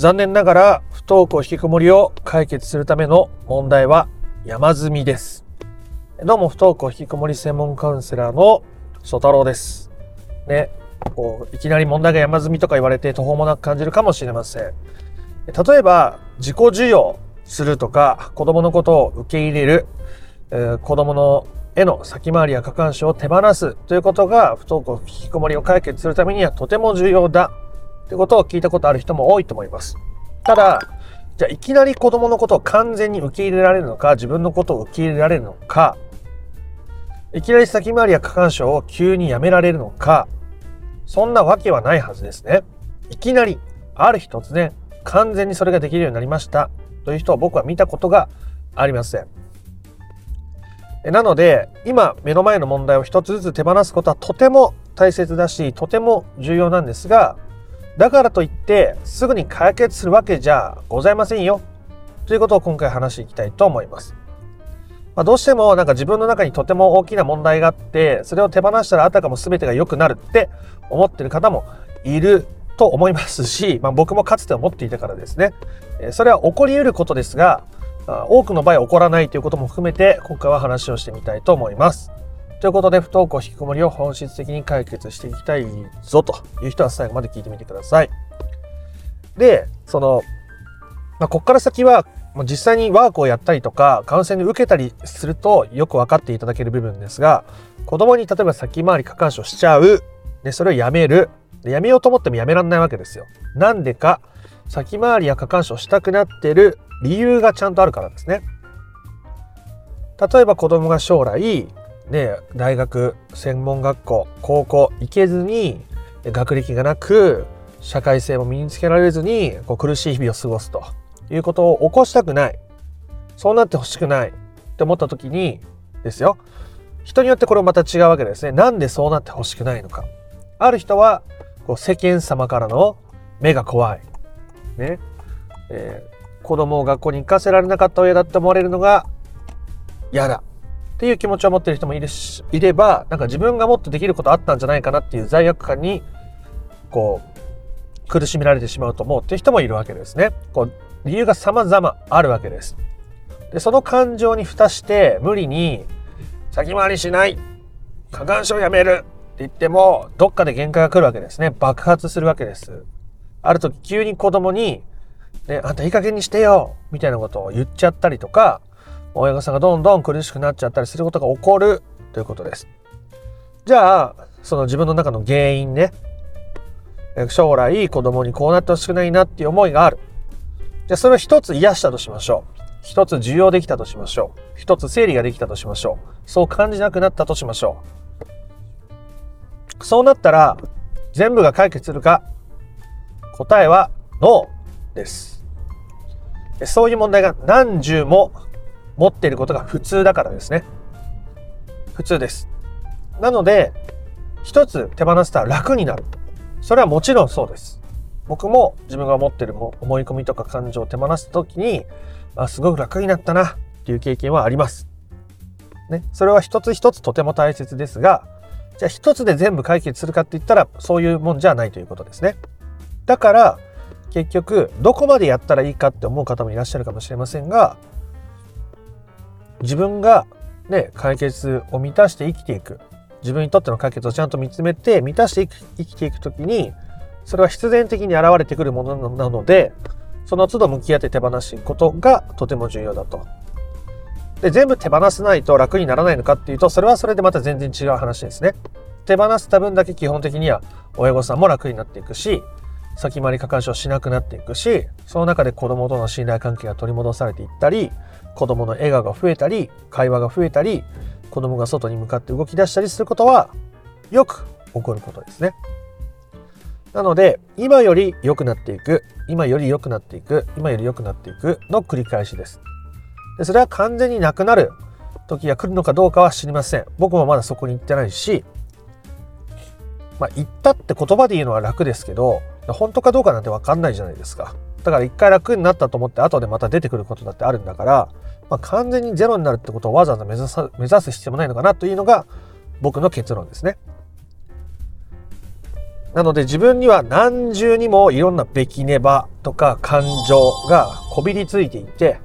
残念ながら不登校引きこもりを解決するための問題は山積みです。どうも不登校引きこもり専門カウンセラーの曽太郎です。ね、こういきなり問題が山積みとか言われて途方もなく感じるかもしれません。例えば自己授与するとか子供のことを受け入れる、えー、子供のへの先回りや過干渉を手放すということが不登校引きこもりを解決するためにはとても重要だってことを聞いたことある人も多いと思います。ただ、じゃあいきなり子供のことを完全に受け入れられるのか、自分のことを受け入れられるのか、いきなり先回りや過干渉を急にやめられるのか、そんなわけはないはずですね。いきなり、ある日突然、完全にそれができるようになりましたという人を僕は見たことがありません。なので、今目の前の問題を一つずつ手放すことはとても大切だし、とても重要なんですが、だからといってすぐに解決するわけじゃございませんよということを今回話していきたいと思います。まあ、どうしてもなんか自分の中にとても大きな問題があってそれを手放したらあたかも全てが良くなるって思ってる方もいると思いますし、まあ、僕もかつて思っていたからですねそれは起こり得ることですが多くの場合起こらないということも含めて今回は話をしてみたいと思います。ということで、不登校引きこもりを本質的に解決していきたいぞという人は最後まで聞いてみてください。で、その、まあ、こっから先は、実際にワークをやったりとか、カウンセリング受けたりするとよく分かっていただける部分ですが、子供に例えば先回り過干渉しちゃう。で、それをやめる。でやめようと思ってもやめらんないわけですよ。なんでか、先回りや過干渉したくなってる理由がちゃんとあるからですね。例えば子供が将来、ね、大学、専門学校、高校行けずに、学歴がなく、社会性も身につけられずに、こう苦しい日々を過ごすということを起こしたくない。そうなってほしくないって思った時にですよ。人によってこれまた違うわけですね。なんでそうなってほしくないのか。ある人は、こう世間様からの目が怖い。ね。えー、子供を学校に行かせられなかった親だって思われるのが嫌だ。っていう気持ちを持ってる人もいるし、いれば、なんか自分がもっとできることあったんじゃないかなっていう罪悪感に、こう、苦しめられてしまうと思うっていう人もいるわけですね。こう、理由が様々あるわけです。で、その感情に蓋して無理に先回りしない過干渉やめるって言っても、どっかで限界が来るわけですね。爆発するわけです。ある時急に子供に、ね、あんたいい加減にしてよみたいなことを言っちゃったりとか、親御さんがどんどん苦しくなっちゃったりすることが起こるということです。じゃあ、その自分の中の原因ね。将来子供にこうなってほしくないなっていう思いがある。じゃあそれを一つ癒したとしましょう。一つ受容できたとしましょう。一つ整理ができたとしましょう。そう感じなくなったとしましょう。そうなったら全部が解決するか答えはノーです。そういう問題が何十も持っていることが普通だからですね。普通です。なので、一つ手放したら楽になる。それはもちろんそうです。僕も自分が持っている思い込みとか感情を手放すときに、あ、すごく楽になったなっていう経験はあります。ね。それは一つ一つとても大切ですが、じゃあ一つで全部解決するかって言ったらそういうもんじゃないということですね。だから結局どこまでやったらいいかって思う方もいらっしゃるかもしれませんが自分がね、解決を満たして生きていく。自分にとっての解決をちゃんと見つめて満たして生きていくときに、それは必然的に現れてくるものなので、その都度向き合って手放していくことがとても重要だと。で、全部手放せないと楽にならないのかっていうと、それはそれでまた全然違う話ですね。手放した分だけ基本的には親御さんも楽になっていくし、先回り過干渉しなくなっていくし、その中で子供との信頼関係が取り戻されていったり、子供の笑顔が増えたり会話が増えたり子供が外に向かって動き出したりすることはよく起こることですね。なので今より良くなっていく今より良くなっていく今より良くなっていくの繰り返しです。でそれは完全になくなる時が来るのかどうかは知りません。僕もまだそこに行ってないしまあ、言ったって言葉で言うのは楽ですけど本当かどうかなんて分かんないじゃないですか。だから一回楽になったと思って後でまた出てくることだってあるんだから、まあ、完全にゼロになるってことをわざわざ目指さ目指す必要もないのかなというのが僕の結論ですね。なので自分には何重にもいろんなべきねばとか感情がこびりついていて、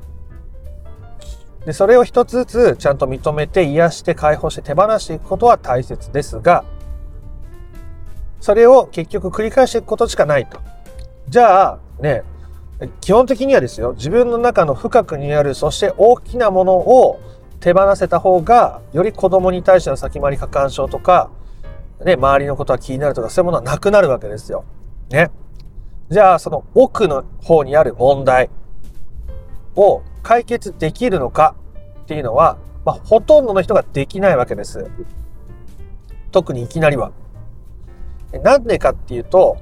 で、それを一つずつちゃんと認めて癒して解放して手放していくことは大切ですが、それを結局繰り返していくことしかないと。じゃあ、ね、基本的にはですよ、自分の中の深くにある、そして大きなものを手放せた方が、より子供に対しての先回り過干渉とか、ね、周りのことは気になるとか、そういうものはなくなるわけですよ。ね。じゃあ、その奥の方にある問題を解決できるのかっていうのは、まあ、ほとんどの人ができないわけです。特にいきなりは。なんでかっていうと、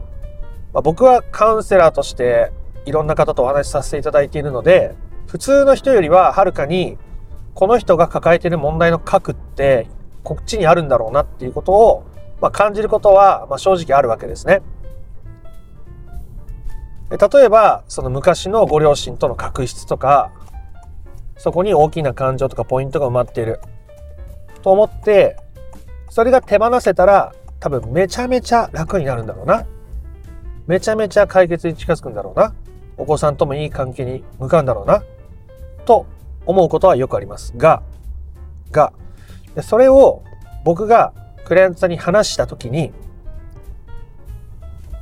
まあ、僕はカウンセラーとしていろんな方とお話しさせていただいているので、普通の人よりははるかにこの人が抱えている問題の核ってこっちにあるんだろうなっていうことを、まあ、感じることは、まあ、正直あるわけですね。例えば、その昔のご両親との確執とか、そこに大きな感情とかポイントが埋まっている。と思って、それが手放せたら、多分めちゃめちゃ楽になるんだろうな。めちゃめちゃ解決に近づくんだろうな。お子さんともいい関係に向かうんだろうな。と思うことはよくありますが、が、それを僕がクライアントさんに話したときに、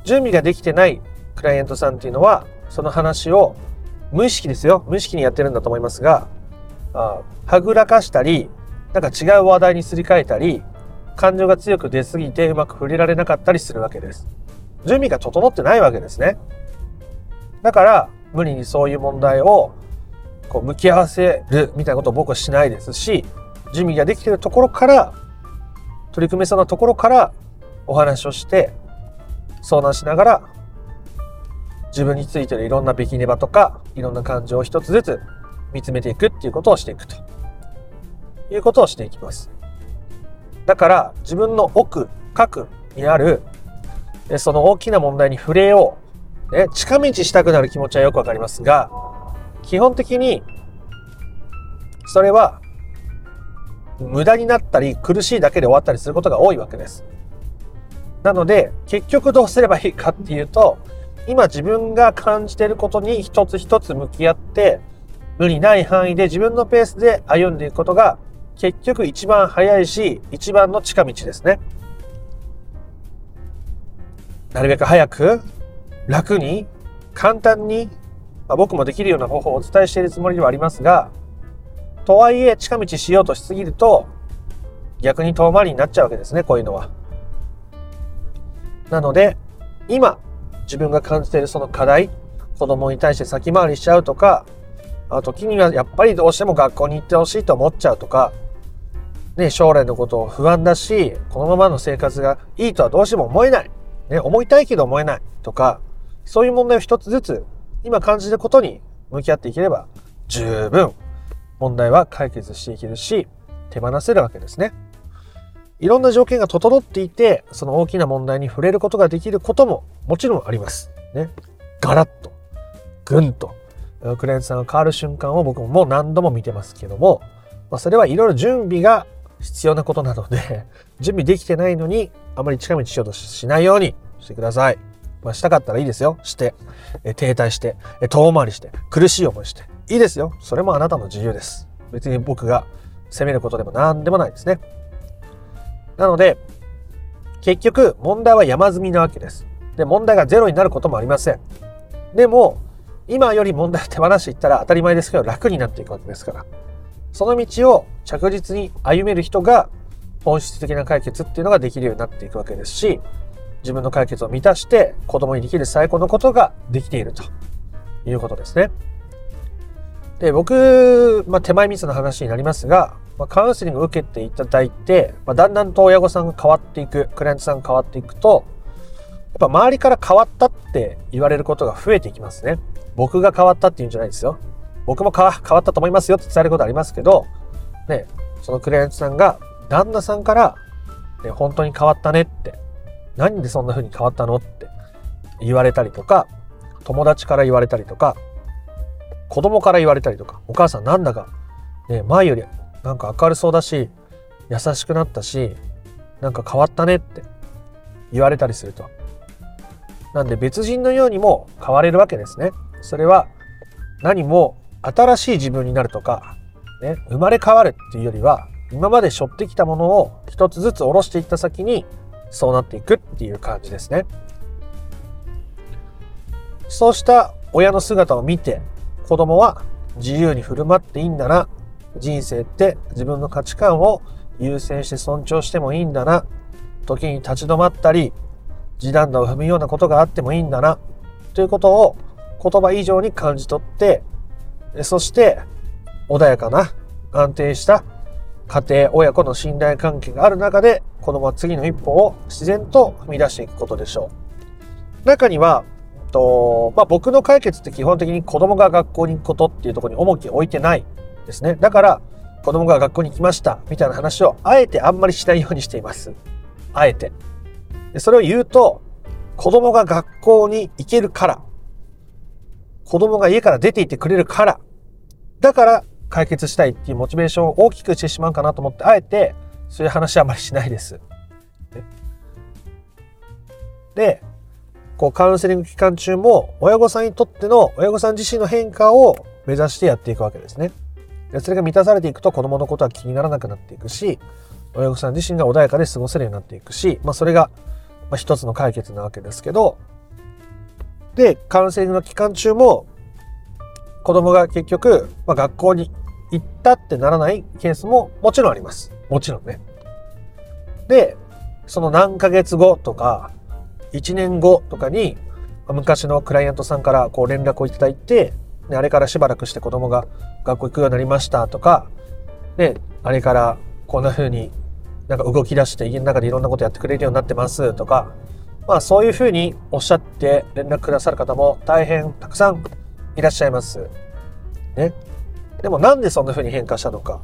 準備ができてないクライアントさんっていうのは、その話を無意識ですよ。無意識にやってるんだと思いますが、あはぐらかしたり、なんか違う話題にすり替えたり、感情が強く出すぎてうまく触れられなかったりするわけです。準備が整ってないわけですね。だから、無理にそういう問題をこう向き合わせるみたいなことを僕はしないですし、準備ができてるところから、取り組めそうなところからお話をして、相談しながら、自分についてるいろんなべきねばとか、いろんな感情を一つずつ見つめていくっていうことをしていくということをしていきます。だから自分の奥、核にある、その大きな問題に触れよう。ね、近道したくなる気持ちはよくわかりますが、基本的に、それは、無駄になったり苦しいだけで終わったりすることが多いわけです。なので、結局どうすればいいかっていうと、今自分が感じていることに一つ一つ向き合って、無理ない範囲で自分のペースで歩んでいくことが結局一番早いし、一番の近道ですね。なるべく早く、楽に、簡単に、まあ、僕もできるような方法をお伝えしているつもりではありますが、とはいえ近道しようとしすぎると、逆に遠回りになっちゃうわけですね、こういうのは。なので、今、自分が感じているその課題、子供に対して先回りしちゃうとか、あ時にはやっぱりどうしても学校に行ってほしいと思っちゃうとか、ね、将来のことを不安だし、このままの生活がいいとはどうしても思えない。ね、思いたいけど思えないとか、そういう問題を一つずつ今感じることに向き合っていければ十分問題は解決していけるし、手放せるわけですね。いろんな条件が整っていて、その大きな問題に触れることができることももちろんあります。ね。ガラッと、ぐんと、クライアントさんが変わる瞬間を僕ももう何度も見てますけども、まあ、それはいろいろ準備が必要なことなので、準備できてないのに、あまり近道しようとしないようにしてください。まあ、したかったらいいですよ。して、え停滞して、え遠回りして、苦しい思いして。いいですよ。それもあなたの自由です。別に僕が責めることでも何でもないですね。なので、結局、問題は山積みなわけです。で、問題がゼロになることもありません。でも、今より問題を手放していったら当たり前ですけど楽になっていくわけですから。その道を着実に歩める人が本質的な解決っていうのができるようになっていくわけですし、自分の解決を満たして子供にできる最高のことができているということですね。で、僕、まあ、手前ミスの話になりますが、まあ、カウンセリングを受けていただいて、まあ、だんだんと親御さんが変わっていく、クライアントさんが変わっていくと、やっぱ周りから変わったって言われることが増えていきますね。僕が変わったっていうんじゃないですよ。僕も変わったと思いますよって伝えることありますけど、ね、そのクライアントさんが旦那さんから、ね、本当に変わったねって、何でそんな風に変わったの？って言われたりとか、友達から言われたりとか、子供から言われたりとか、お母さんなんだか、ね、前よりなんか明るそうだし、優しくなったし、なんか変わったねって言われたりすると、なんで別人のようにも変われるわけですね。それは何も新しい自分になるとか、ね、生まれ変わるっていうよりは今まで背負ってきたものを一つずつ下ろしていった先にそうなっていくっていう感じですね。そうした親の姿を見て子供は自由に振る舞っていいんだな。人生って自分の価値観を優先して尊重してもいいんだな。時に立ち止まったり、地団打を踏むようなことがあってもいいんだな。ということを言葉以上に感じ取って、そして穏やかな安定した家庭、親子の信頼関係がある中で子供は次の一歩を自然と踏み出していくことでしょう。中にはと、まあ、僕の解決って基本的に子供が学校に行くことっていうところに重きを置いてないですね。だから、子供が学校に来ましたみたいな話をあえてあんまりしないようにしています。あえて。それを言うと、子供が学校に行けるから、子供が家から出て行ってくれるから、だから解決したいっていうモチベーションを大きくしてしまうかなと思って、あえてそういう話はあまりしないです。で、こうカウンセリング期間中も親御さんにとっての親御さん自身の変化を目指してやっていくわけですね。でそれが満たされていくと子供のことは気にならなくなっていくし親御さん自身が穏やかで過ごせるようになっていくし、まあ、それが一つの解決なわけですけどでカウンセリングの期間中も子供が結局、まあ、学校に行ったってならないケースももちろんあります。もちろんね。で、その何ヶ月後とか、1年後とかに昔のクライアントさんからこう連絡をいただいて、あれからしばらくして子供が学校行くようになりましたとか、で、あれからこんな風になんか動き出して家の中でいろんなことやってくれるようになってますとか、まあそういう風におっしゃって連絡くださる方も大変たくさんいらっしゃいます。ね。でもなんでそんな風に変化したのか。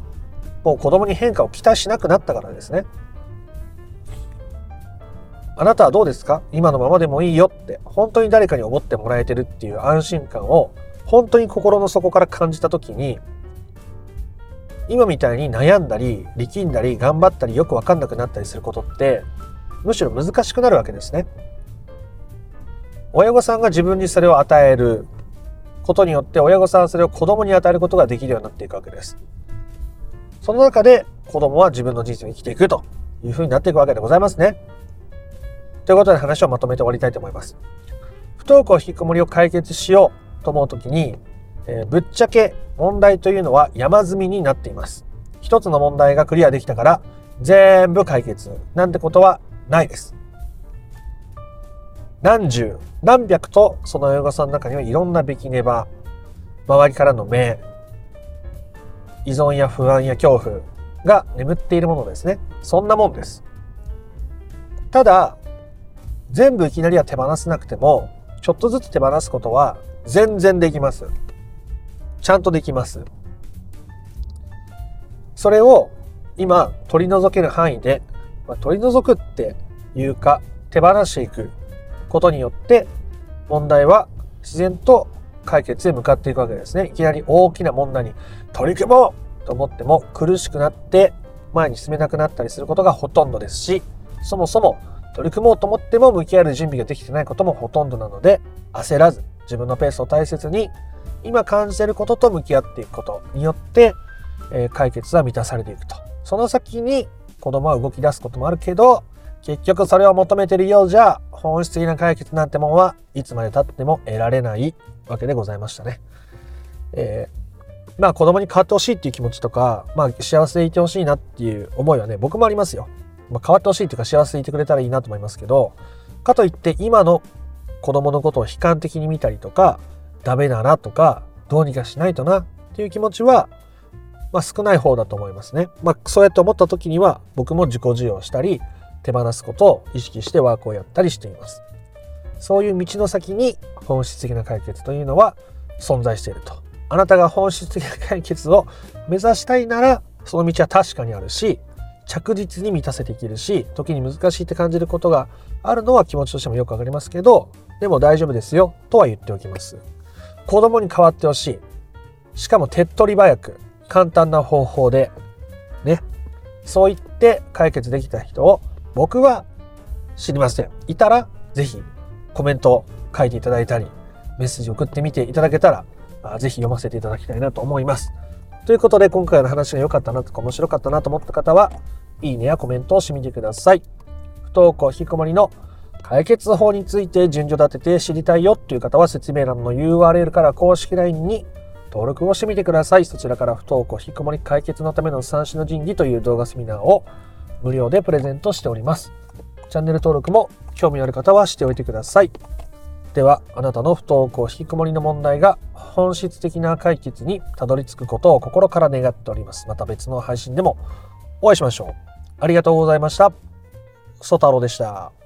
もう子供に変化を期待しなくなったからですね。あなたはどうですか？今のままでもいいよって本当に誰かに思ってもらえてるっていう安心感を本当に心の底から感じた時に今みたいに悩んだり力んだり頑張ったりよく分かんなくなったりすることってむしろ難しくなるわけですね。親御さんが自分にそれを与えることによって親御さんはそれを子供に与えることができるようになっていくわけです。その中で子供は自分の人生を生きていくというふうになっていくわけでございますね。ということで話をまとめて終わりたいと思います。不登校引きこもりを解決しようと思うときに、えー、ぶっちゃけ問題というのは山積みになっています。一つの問題がクリアできたから全部解決なんてことはないです。何十、何百とその親御さんの中にはいろんなべきねば、周りからの目、依存や不安や恐怖が眠っているものですね。そんなもんです。ただ、全部いきなりは手放せなくても、ちょっとずつ手放すことは全然できます。ちゃんとできます。それを今取り除ける範囲で、まあ、取り除くっていうか手放していくことによって問題は自然と解決へ向かっていくわけですね。いきなり大きな問題に取り組もうと思っても苦しくなって前に進めなくなったりすることがほとんどですし、そもそも取り組もうと思っても向き合える準備ができてないこともほとんどなので焦らず自分のペースを大切に今感じていることと向き合っていくことによって、え、解決は満たされていくとその先に子供は動き出すこともあるけど結局それを求めてるようじゃ本質的な解決なんてもんはいつまでたっても得られないわけでございましたね。えー、まあ子供に変わってほしいっていう気持ちとか、まあ幸せでいてほしいなっていう思いはね、僕もありますよ。まあ、変わってほしいというか幸せでいてくれたらいいなと思いますけど、かといって今の子供のことを悲観的に見たりとか、ダメだなとか、どうにかしないとなっていう気持ちは、まあ、少ない方だと思いますね。まあ、そうやって思った時には僕も自己授与したり、手放すことを意識してワークをやったりしています。そういう道の先に本質的な解決というのは存在していると。あなたが本質的な解決を目指したいなら、その道は確かにあるし、着実に満たせていけるし時に難しいって感じることがあるのは気持ちとしてもよくわかりますけどでも大丈夫ですよとは言っておきます子供に変わってほしいしかも手っ取り早く簡単な方法でねそう言って解決できた人を僕は知りませんいたら是非コメントを書いていただいたり、メッセージ送ってみていただけたら、ぜひ読ませていただきたいなと思います。ということで、今回の話が良かったなとか面白かったなと思った方は、いいねやコメントをしてみてください。不登校引きこもりの解決法について順序立てて知りたいよっていう方は説明欄の URL から公式 LINE に登録をしてみてください。そちらから不登校引きこもり解決のための三種の神器という動画セミナーを無料でプレゼントしております。チャンネル登録も興味のある方はしておいてください。では、あなたの不登校引きこもりの問題が本質的な解決にたどり着くことを心から願っております。また別の配信でもお会いしましょう。ありがとうございました。ソ太郎でした。